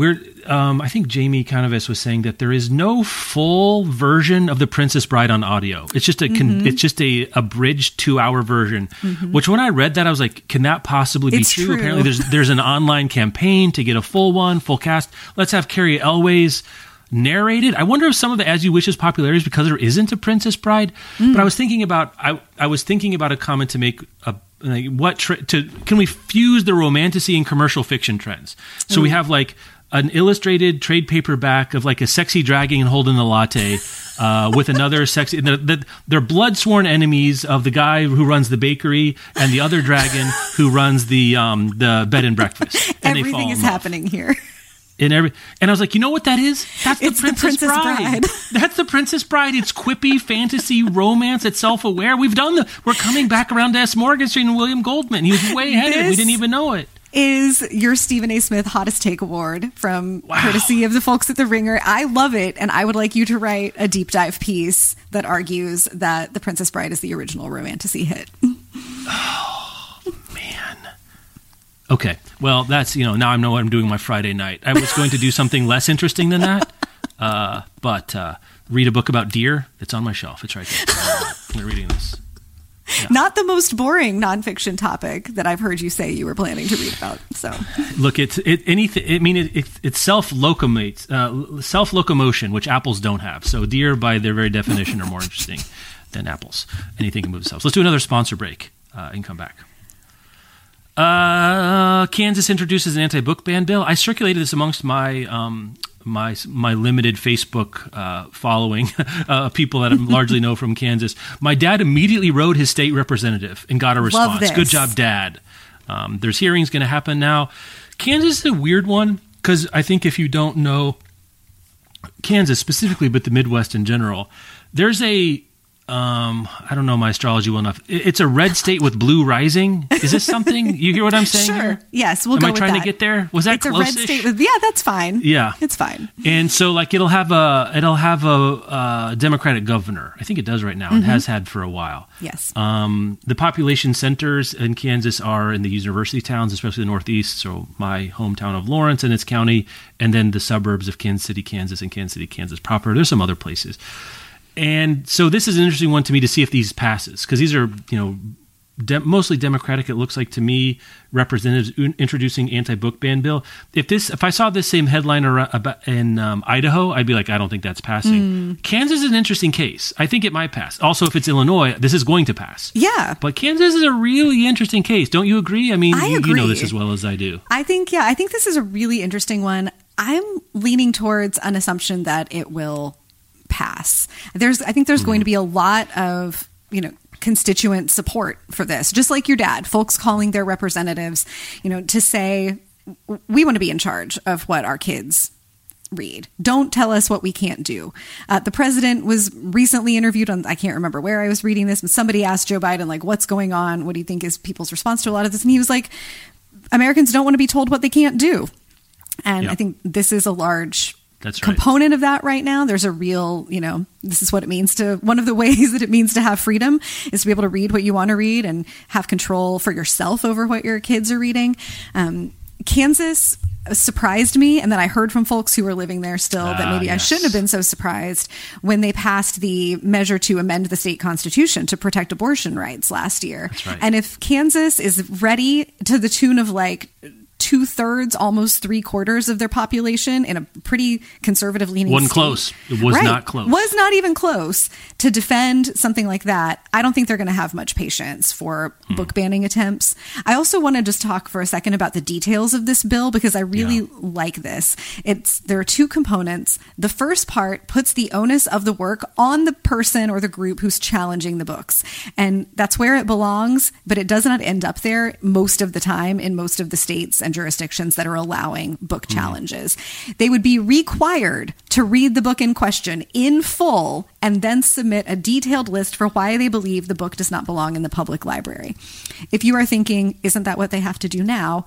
S1: We're, um, I think Jamie Canaves was saying that there is no full version of The Princess Bride on audio. It's just a, mm-hmm. it's just a abridged two hour version. Mm-hmm. Which when I read that, I was like, can that possibly be true?
S2: true?
S1: Apparently, there's there's an online campaign to get a full one, full cast. Let's have Cary Elwes narrated. I wonder if some of the As You Wish's popularity is because there isn't a Princess Bride. Mm. But I was thinking about I I was thinking about a comment to make a like what tra- to can we fuse the romantasy and commercial fiction trends? So mm. we have like an illustrated trade paperback of like a sexy and holding a latte uh, with another sexy. The, the, they're blood sworn enemies of the guy who runs the bakery and the other dragon who runs the um, the bed and breakfast.
S2: And Everything is happening here.
S1: In every, and I was like, you know what that is? That's the, Princess,
S2: the Princess Bride.
S1: Bride. That's the Princess Bride. It's quippy fantasy romance. It's self aware. We've done the. We're coming back around to S. Morgenstern and William Goldman. He was way ahead. This, of it. We didn't even know it
S2: is your Stephen A. Smith Hottest Take Award from wow. courtesy of the folks at The Ringer. I love it, and I would like you to write a deep dive piece that argues that The Princess Bride is the original romantasy hit.
S1: oh, man. Okay, well, that's, you know, now I know what I'm doing my Friday night. I was going to do something less interesting than that, uh, but uh, read a book about deer. It's on my shelf. It's right there. I'm reading this.
S2: Not the most boring nonfiction topic that I've heard you say you were planning to read about. So,
S1: look, it's it, anything. I mean, it, it, it self locomotes, uh, self locomotion, which apples don't have. So, deer, by their very definition, are more interesting than apples. Anything can move itself. So let's do another sponsor break uh, and come back. Uh, Kansas introduces an anti-book ban bill. I circulated this amongst my um, my my limited Facebook uh, following, uh, people that I largely know from Kansas. My dad immediately wrote his state representative and got a response. Good job, Dad. Um, there's hearings going to happen now. Kansas is a weird one because I think if you don't know Kansas specifically, but the Midwest in general, there's a um, I don't know my astrology well enough. It's a red state with blue rising. Is this something you hear what I'm saying?
S2: sure.
S1: Here?
S2: Yes, we'll
S1: Am
S2: go
S1: I trying
S2: that.
S1: to get there? Was that
S2: it's a red state with yeah, that's fine.
S1: Yeah,
S2: it's fine.
S1: And so like it'll have a it'll have a, a Democratic governor. I think it does right now. Mm-hmm. It has had for a while.
S2: Yes.
S1: Um, the population centers in Kansas are in the university towns, especially the Northeast. So my hometown of Lawrence and its county, and then the suburbs of Kansas City, Kansas, and Kansas City, Kansas proper. There's some other places and so this is an interesting one to me to see if these passes because these are you know de- mostly Democratic. It looks like to me representatives introducing anti-book ban bill. If this, if I saw this same headline about in um, Idaho, I'd be like, I don't think that's passing. Mm. Kansas is an interesting case. I think it might pass. Also, if it's Illinois, this is going to pass.
S2: Yeah,
S1: but Kansas is a really interesting case. Don't you agree? I mean, I you, agree. you know this as well as I do.
S2: I think yeah, I think this is a really interesting one. I'm leaning towards an assumption that it will pass. There's, I think there's going to be a lot of, you know, constituent support for this, just like your dad, folks calling their representatives, you know, to say, we want to be in charge of what our kids read. Don't tell us what we can't do. Uh, the president was recently interviewed on, I can't remember where I was reading this, but somebody asked Joe Biden, like, what's going on? What do you think is people's response to a lot of this? And he was like, Americans don't want to be told what they can't do. And I think this is a large
S1: that's
S2: right. component of that right now. There's a real, you know, this is what it means to one of the ways that it means to have freedom is to be able to read what you want to read and have control for yourself over what your kids are reading. Um, Kansas surprised me and then i heard from folks who were living there still that maybe yes. i shouldn't have been so surprised when they passed the measure to amend the state constitution to protect abortion rights last year
S1: right.
S2: and if kansas is ready to the tune of like two thirds, almost three quarters of their population in a pretty conservative leaning.
S1: Wasn't close. It was
S2: right.
S1: not close.
S2: Was not even close to defend something like that. I don't think they're going to have much patience for hmm. book banning attempts. I also want to just talk for a second about the details of this bill because I really yeah. like this. It's there are two components. The first part puts the onus of the work on the person or the group who's challenging the books, and that's where it belongs. But it does not end up there most of the time in most of the states and jurisdictions that are allowing book mm. challenges. They would be required to read the book in question in full and then submit a detailed list for why they believe the book does not belong in the public library. If you are thinking, isn't that what they have to do now?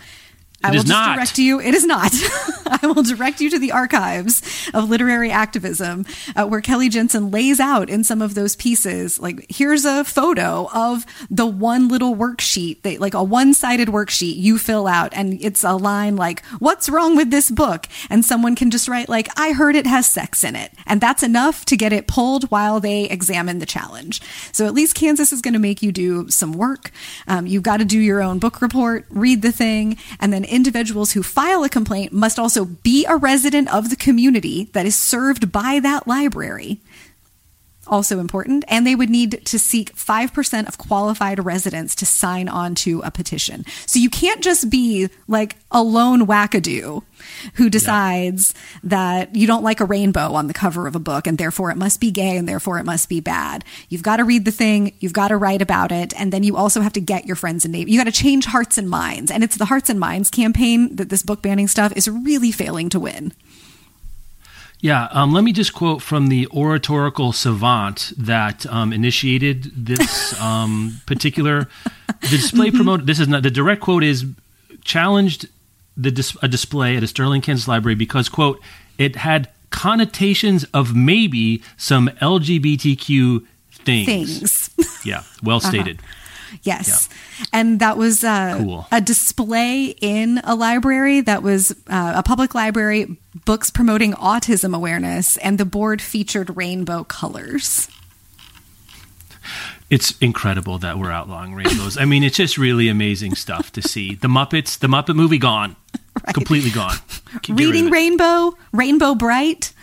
S2: I will just
S1: not.
S2: direct you. It is not. I will direct you to the archives of literary activism, uh, where Kelly Jensen lays out in some of those pieces. Like, here's a photo of the one little worksheet, that, like a one-sided worksheet you fill out, and it's a line like, "What's wrong with this book?" And someone can just write like, "I heard it has sex in it," and that's enough to get it pulled while they examine the challenge. So at least Kansas is going to make you do some work. Um, you've got to do your own book report, read the thing, and then individuals who file a complaint must also be a resident of the community that is served by that library. Also important, and they would need to seek 5% of qualified residents to sign on to a petition. So you can't just be like a lone wackadoo who decides yeah. that you don't like a rainbow on the cover of a book and therefore it must be gay and therefore it must be bad. You've got to read the thing, you've got to write about it, and then you also have to get your friends and neighbors. You got to change hearts and minds. And it's the hearts and minds campaign that this book banning stuff is really failing to win.
S1: Yeah, um, let me just quote from the oratorical savant that um, initiated this um, particular display mm-hmm. promoted. This is not the direct quote is challenged the dis- a display at a Sterling, Kansas library because quote it had connotations of maybe some LGBTQ things.
S2: Things.
S1: yeah, well uh-huh. stated.
S2: Uh-huh. Yes. Yeah. And that was uh, cool. a display in a library that was uh, a public library, books promoting autism awareness, and the board featured rainbow colors
S1: it's incredible that we're outlawing rainbows. I mean, it's just really amazing stuff to see. The Muppets, the Muppet movie gone. Right. Completely gone.
S2: Reading Rainbow, Rainbow Brite.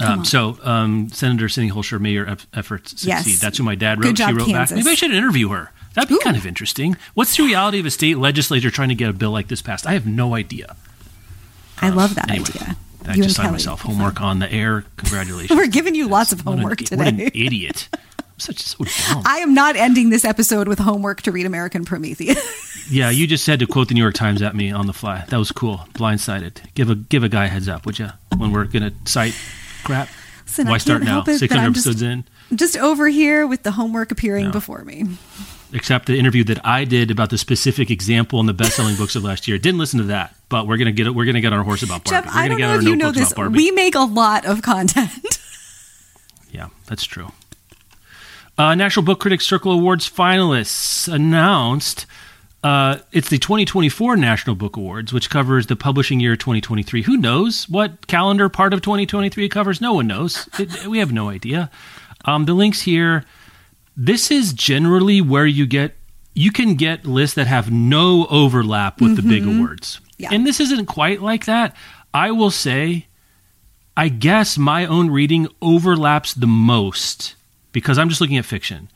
S1: Um, so, um, Senator Cindy Holscher, may your efforts succeed.
S2: Yes.
S1: That's who my dad wrote.
S2: Job,
S1: she wrote
S2: Kansas.
S1: back. Maybe I should interview her. That'd be Ooh. kind of interesting. What's the reality of a state legislature trying to get a bill like this passed? I have no idea.
S2: I um, love that anyway, idea.
S1: I you just signed myself homework on the air. Congratulations.
S2: We're giving you lots of homework
S1: an,
S2: today.
S1: What an idiot. such so dumb.
S2: I am not ending this episode with homework to read American Prometheus.
S1: yeah, you just had to quote the New York Times at me on the fly. That was cool. Blindsided. Give a give a guy a heads up, would you? When we're gonna cite crap.
S2: Listen,
S1: Why start now? Six hundred episodes in.
S2: Just over here with the homework appearing no. before me.
S1: Except the interview that I did about the specific example in the best-selling books of last year. Didn't listen to that, but we're gonna get we're gonna get on our horse about Barbie.
S2: Jeff, I
S1: don't
S2: know if you know this. We make a lot of content.
S1: yeah, that's true. Uh, National Book Critics Circle Awards finalists announced. Uh, it's the 2024 National Book Awards, which covers the publishing year 2023. Who knows what calendar part of 2023 covers? No one knows. It, we have no idea. Um, the links here. This is generally where you get you can get lists that have no overlap with mm-hmm. the big mm-hmm. awards,
S2: yeah.
S1: and this isn't quite like that. I will say, I guess my own reading overlaps the most because I'm just looking at fiction.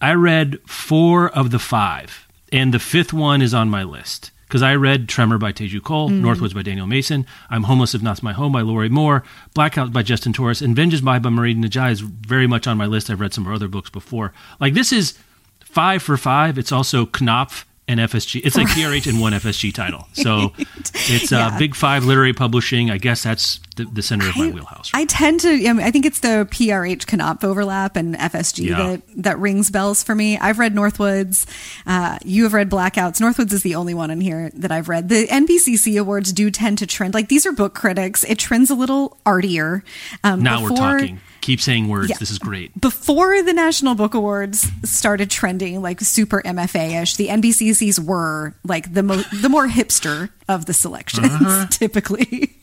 S1: I read four of the five, and the fifth one is on my list because I read Tremor by Teju Cole, mm. Northwoods by Daniel Mason, I'm Homeless If Not My Home by Lorrie Moore, Blackout by Justin Torres, and Vengeance by Marie NDiaye is very much on my list. I've read some of her other books before. Like this is five for five. It's also Knopf and FSG. It's like PRH and one FSG title. So it's uh. Big Five Literary Publishing. I guess that's the, the center of my wheelhouse.
S2: I tend to. I, mean, I, think it's the PRH Knopf overlap and FSG yeah. that that rings bells for me. I've read Northwoods. Uh, you have read Blackouts. Northwoods is the only one in here that I've read. The NBCC awards do tend to trend like these are book critics. It trends a little artier.
S1: Um, now before, we're talking Keep saying words. Yeah. This is great.
S2: Before the National Book Awards started trending like super MFA ish, the NBCCs were like the mo- the more hipster of the selections uh-huh. typically.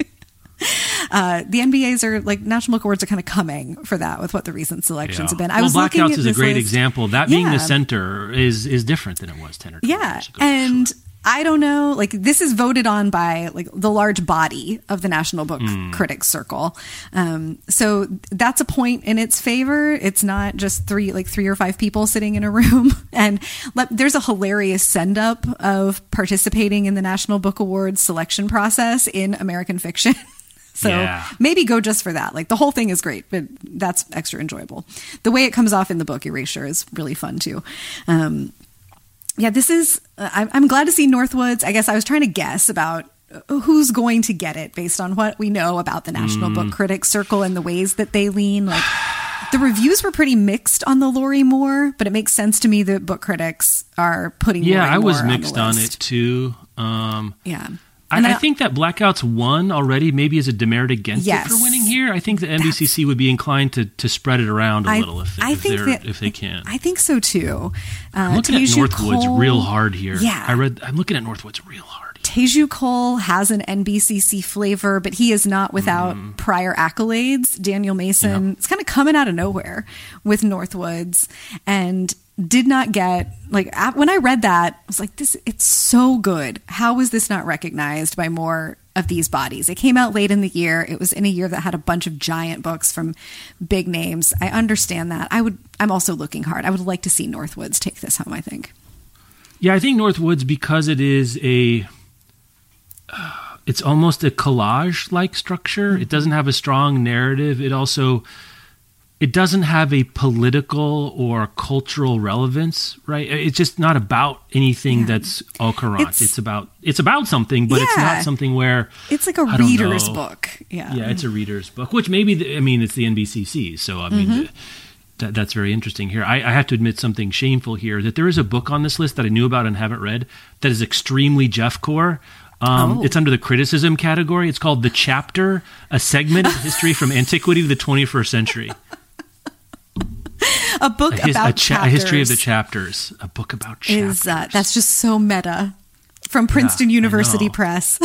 S2: Uh, the NBAs are like National Book Awards are kind of coming for that with what the recent selections yeah. have been.
S1: I well, was Blackouts is a great list. example. That being the center is is different than it was ten or
S2: yeah.
S1: years ago. Yeah.
S2: And sure. I don't know. Like this is voted on by like the large body of the National Book mm. Critics Circle. Um, so that's a point in its favor. It's not just three like three or five people sitting in a room. And there's a hilarious send up of participating in the National Book Awards selection process in American fiction. So yeah. maybe go just for that. Like the whole thing is great, but that's extra enjoyable. The way it comes off in the book Erasure is really fun too. Um, yeah, this is. Uh, I'm glad to see Northwoods. I guess I was trying to guess about uh, who's going to get it based on what we know about the National mm. Book Critics Circle and the ways that they lean. Like the reviews were pretty mixed on the Lorrie Moore, but it makes sense to me that book critics are putting.
S1: Yeah,
S2: I
S1: was mixed
S2: on,
S1: on, it too. Um,
S2: yeah.
S1: I, I, think that Blackouts won already, maybe as a demerit against yes, it for winning here. I think the NBCC would be inclined to, to spread it around a
S2: I,
S1: little if,
S2: I
S1: if,
S2: think
S1: that, if they can.
S2: I think so too.
S1: Uh, I'm looking Teju at Northwoods Cole, real hard here.
S2: Yeah,
S1: I read. I'm looking at Northwoods real hard.
S2: Teju Cole has an NBCC flavor, but he is not without mm. prior accolades. Daniel Mason, it's kind of coming out of nowhere with Northwoods, and did not get like when I read that, I was like, this it's so good. How was this not recognized by more of these bodies? It came out late in the year. It was in a year that had a bunch of giant books from big names. I understand that. I would I'm also looking hard. I would like to see Northwoods take this home, I think.
S1: Yeah, I think Northwoods because it is a uh, it's almost a collage like structure. Mm-hmm. It doesn't have a strong narrative. It also it doesn't have a political or cultural relevance, right? It's just not about anything yeah. that's au courant. It's, it's, about it's about something, but yeah. it's not something where
S2: it's like a reader's book. Yeah,
S1: yeah, it's a reader's book, which maybe the, I mean it's the NBCC, so I mean. Mm-hmm. The, that, that's very interesting here. I, I, have to admit something shameful here that there is a book on this list that I knew about and haven't read that is extremely Jeff core. Um, oh. It's under the criticism category. It's called The Chapter, a segment of history from antiquity to the 21st century.
S2: a book a his, about a, cha-
S1: a, history of the chapters. A book about chapters. Is, uh,
S2: that's just so meta from Princeton yeah, University Press.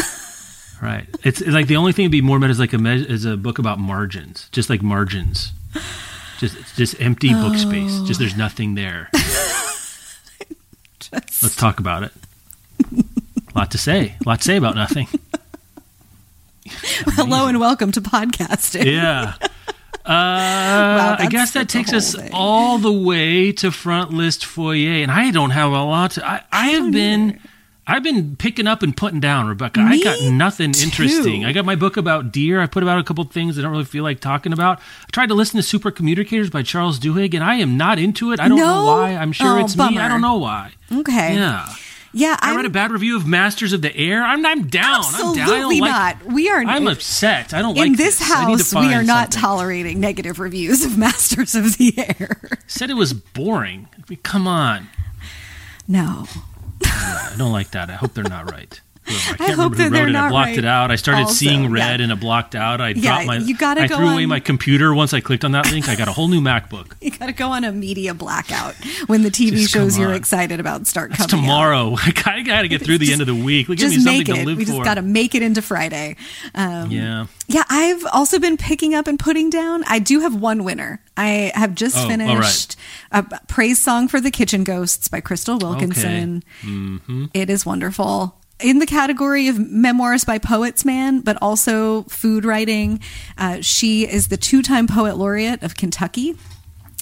S1: right. It's, it's, like the only thing to be more meta is like a me- is a book about margins, just like margins, just just empty oh. book space. Just there's nothing there. just... Let's talk about it. A lot to say. A lot to say about nothing.
S2: Hello and welcome to podcasting.
S1: Yeah. Uh, wow, I guess that takes us thing. all the way to front list foyer, and I don't have a lot. To, I, I, have been. I've been picking up and putting down, Rebecca. Me I got nothing too. interesting. I got my book about deer. I put about a couple things I don't really feel like talking about. I tried to listen to Super Communicators by Charles Duhigg, and I am not into it. I don't no? know why. I'm sure oh, it's bummer. me. I don't know why.
S2: Okay.
S1: Yeah.
S2: Yeah,
S1: I read a bad review of Masters of the Air. I'm, I'm down.
S2: Absolutely
S1: I'm down.
S2: not. We are.
S1: I'm upset. I don't
S2: in
S1: like
S2: this, In
S1: this.
S2: house. We are not something. tolerating negative reviews of Masters of the Air.
S1: Said it was boring. I mean, come on.
S2: No.
S1: I don't like that. I hope they're not right. I I remember who wrote it. I blocked right it out. I started also, seeing red yeah. and it blocked out. I yeah, dropped my. You gotta I go threw on, away my computer once I clicked on that link. I got a whole new MacBook.
S2: You got to go on a media blackout when the TV just shows you're excited about start
S1: That's
S2: coming.
S1: tomorrow. I got to get through the just, end of the week. Give me something to live
S2: we just got to make it into Friday. Um,
S1: yeah.
S2: Yeah, I've also been picking up and putting down. I do have one winner. I have just oh, finished right. a praise song for the Kitchen Ghosts by Crystal Wilkinson.
S1: Okay. Mm-hmm.
S2: It is wonderful in the category of memoirs by poets man but also food writing uh, she is the two-time poet laureate of kentucky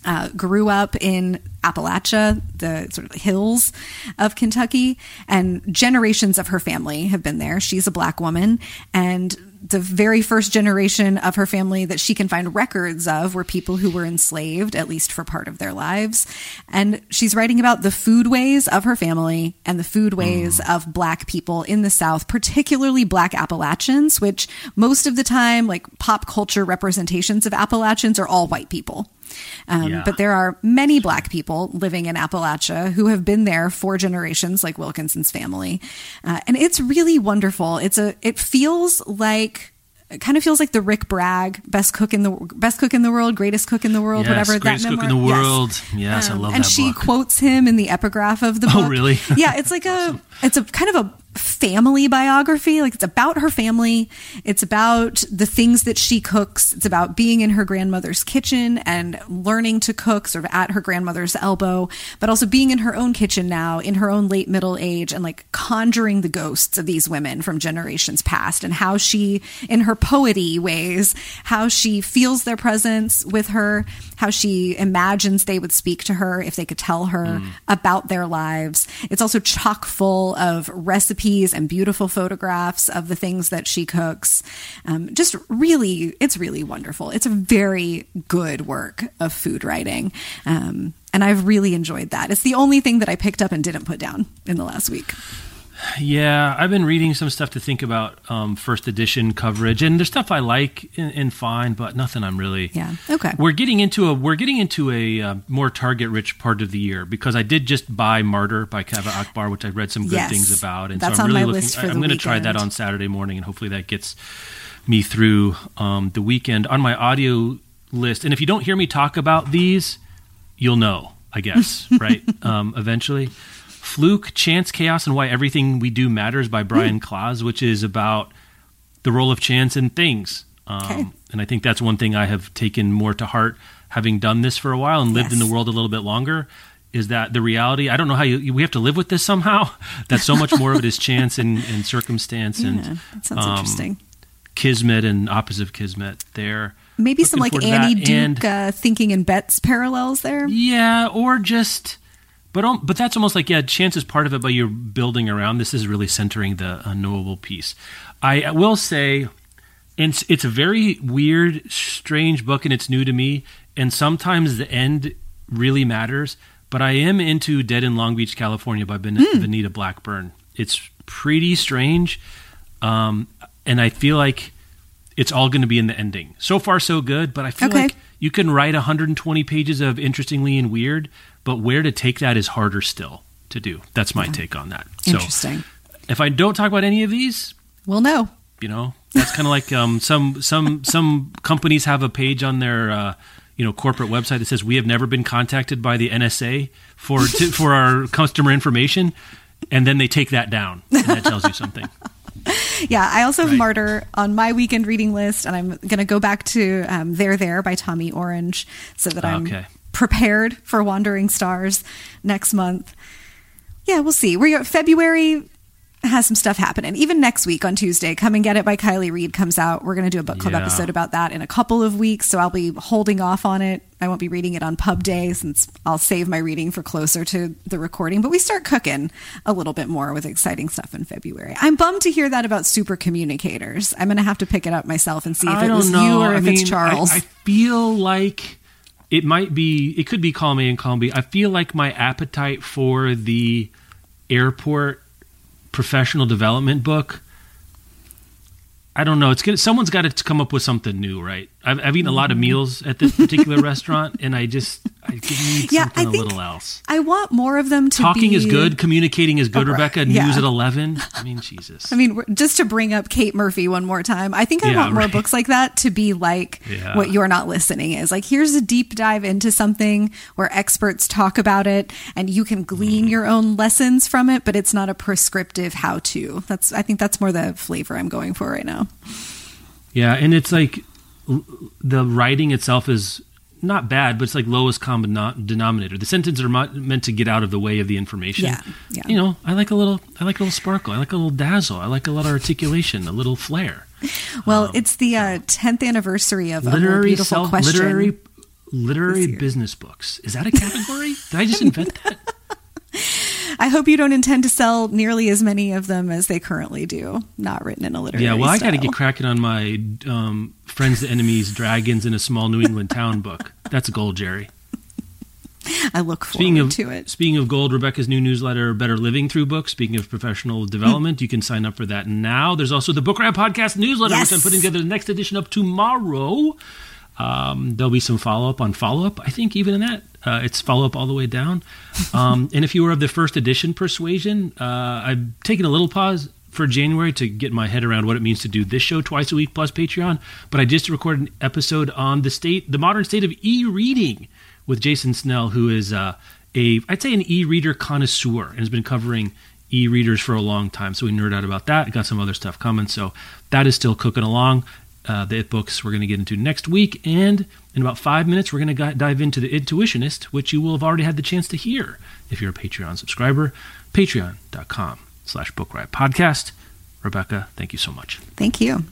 S2: uh, grew up in Appalachia, the sort of hills of Kentucky, and generations of her family have been there. She's a black woman, and the very first generation of her family that she can find records of were people who were enslaved, at least for part of their lives. And she's writing about the foodways of her family and the foodways mm. of black people in the South, particularly black Appalachians, which most of the time, like pop culture representations of Appalachians are all white people. Um, yeah. But there are many black people living in Appalachia who have been there for generations, like Wilkinson's family, uh, and it's really wonderful. It's a it feels like it kind of feels like the Rick Bragg best cook in the best cook in the world, greatest cook in the world,
S1: yes,
S2: whatever
S1: greatest
S2: that
S1: cook in the world. Yes, yes um, I love
S2: and
S1: that.
S2: And she
S1: book.
S2: quotes him in the epigraph of the
S1: oh,
S2: book.
S1: Oh, really?
S2: yeah, it's like a it's a kind of a family biography. Like it's about her family. It's about the things that she cooks. It's about being in her grandmother's kitchen and learning to cook sort of at her grandmother's elbow, but also being in her own kitchen now in her own late middle age and like conjuring the ghosts of these women from generations past and how she, in her poety ways, how she feels their presence with her, how she imagines they would speak to her if they could tell her mm. about their lives. It's also chock full of recipes and beautiful photographs of the things that she cooks. Um, just really, it's really wonderful. It's a very good work of food writing. Um, and I've really enjoyed that. It's the only thing that I picked up and didn't put down in the last week.
S1: Yeah, I've been reading some stuff to think about um, first edition coverage, and there's stuff I like and, and, fine, but nothing I'm really.
S2: Yeah. Okay.
S1: We're getting into a we're getting into a uh, more target rich part of the year because I did just buy Martyr by Kaveh Akbar, which I read some good
S2: yes,
S1: things about,
S2: and so I'm really looking. I,
S1: am going to try that on Saturday morning, and hopefully that gets me through um, the weekend on my audio list. And if you don't hear me talk about these, you'll know, I guess, right? Um, eventually. Fluke, Chance, Chaos, and Why Everything We Do Matters by Brian mm. which is about the role of chance in things. Um, okay. And I think that's one thing I have taken more to heart, having done this for a while and lived yes. in the world a little bit longer. Is that the reality? I don't know how you. We have to live with this somehow. That so much more of it is chance and, and circumstance.
S2: Yeah,
S1: and
S2: that sounds um, interesting.
S1: Kismet and opposite of kismet. There,
S2: maybe some like Annie Duke and, uh, thinking in bets parallels there.
S1: Yeah, or just but um, but that's almost like yeah, chance is part of it, but you're building around. This is really centering the unknowable piece. I will say, it's it's a very weird, strange book, and it's new to me. And sometimes the end really matters. But I am into Dead in Long Beach, California by ben- mm. Venita Blackburn. It's pretty strange, um, and I feel like it's all going to be in the ending. So far, so good. But I feel okay. like you can write 120 pages of interestingly and weird but where to take that is harder still to do. That's my yeah. take on that.
S2: Interesting.
S1: So if I don't talk about any of these,
S2: we'll know.
S1: You know, that's kind of like um, some some some companies have a page on their uh, you know corporate website that says we have never been contacted by the NSA for to, for our customer information, and then they take that down, and that tells you something.
S2: yeah, I also have right. Martyr on my weekend reading list, and I'm going to go back to um, There There by Tommy Orange so that I'm okay prepared for Wandering Stars next month. Yeah, we'll see. We're February has some stuff happening. Even next week on Tuesday, Come and Get It by Kiley Reid comes out. We're going to do a book club yeah. episode about that in a couple of weeks, so I'll be holding off on it. I won't be reading it on pub day since I'll save my reading for closer to the recording. But we start cooking a little bit more with exciting stuff in February. I'm bummed to hear that about super communicators. I'm going to have to pick it up myself and see if it was know. you or I if mean, it's Charles.
S1: I, I feel like it might be it could be column A and column B. I feel like my appetite for the airport professional development book I don't know. It's good. Someone's got to come up with something new, right? I've, I've eaten a lot of mm-hmm. meals at this particular restaurant, and I just I need yeah, something I a little else.
S2: I want more of them to.
S1: Talking
S2: be...
S1: is good. Communicating is good. Oh, Rebecca. Yeah. News at eleven. I mean, Jesus.
S2: I mean, just to bring up Kate Murphy one more time, I think I yeah, want more right. books like that to be like yeah. what you're not listening is. Like, here's a deep dive into something where experts talk about it, and you can glean mm. your own lessons from it, but it's not a prescriptive how to. That's I think that's more the flavor I'm going for right now.
S1: Yeah, and it's like the writing itself is not bad, but it's like lowest common denominator. The sentences are meant to get out of the way of the information.
S2: Yeah, yeah.
S1: You know, I like a little, I like a little sparkle. I like a little dazzle. I like a lot of articulation, a little flair.
S2: Well, um, it's the uh, tenth anniversary of literary a beautiful self, question.
S1: Literary, literary business books. Is that a category? Did I just invent that?
S2: I hope you don't intend to sell nearly as many of them as they currently do. Not written in a literary.
S1: Yeah, well,
S2: style.
S1: I got to get cracking on my um, friends, the enemies, dragons in a small New England town book. That's a goal, Jerry.
S2: I look forward speaking
S1: of,
S2: to it.
S1: Speaking of gold, Rebecca's new newsletter, Better Living Through Books. Speaking of professional development, mm. you can sign up for that now. There's also the Book Riot Podcast newsletter, yes. which I'm putting together the next edition of tomorrow. Um, there'll be some follow up on follow up. I think even in that, uh, it's follow up all the way down. Um, and if you were of the first edition persuasion, uh, I've taken a little pause for January to get my head around what it means to do this show twice a week plus Patreon. But I just recorded an episode on the state, the modern state of e-reading with Jason Snell, who is uh, a, I'd say, an e-reader connoisseur and has been covering e-readers for a long time. So we nerd out about that. Got some other stuff coming. So that is still cooking along. Uh, the It books we're going to get into next week. And in about five minutes, we're going to dive into The Intuitionist, which you will have already had the chance to hear if you're a Patreon subscriber. Patreon.com slash Book Riot Podcast. Rebecca, thank you so much.
S2: Thank you.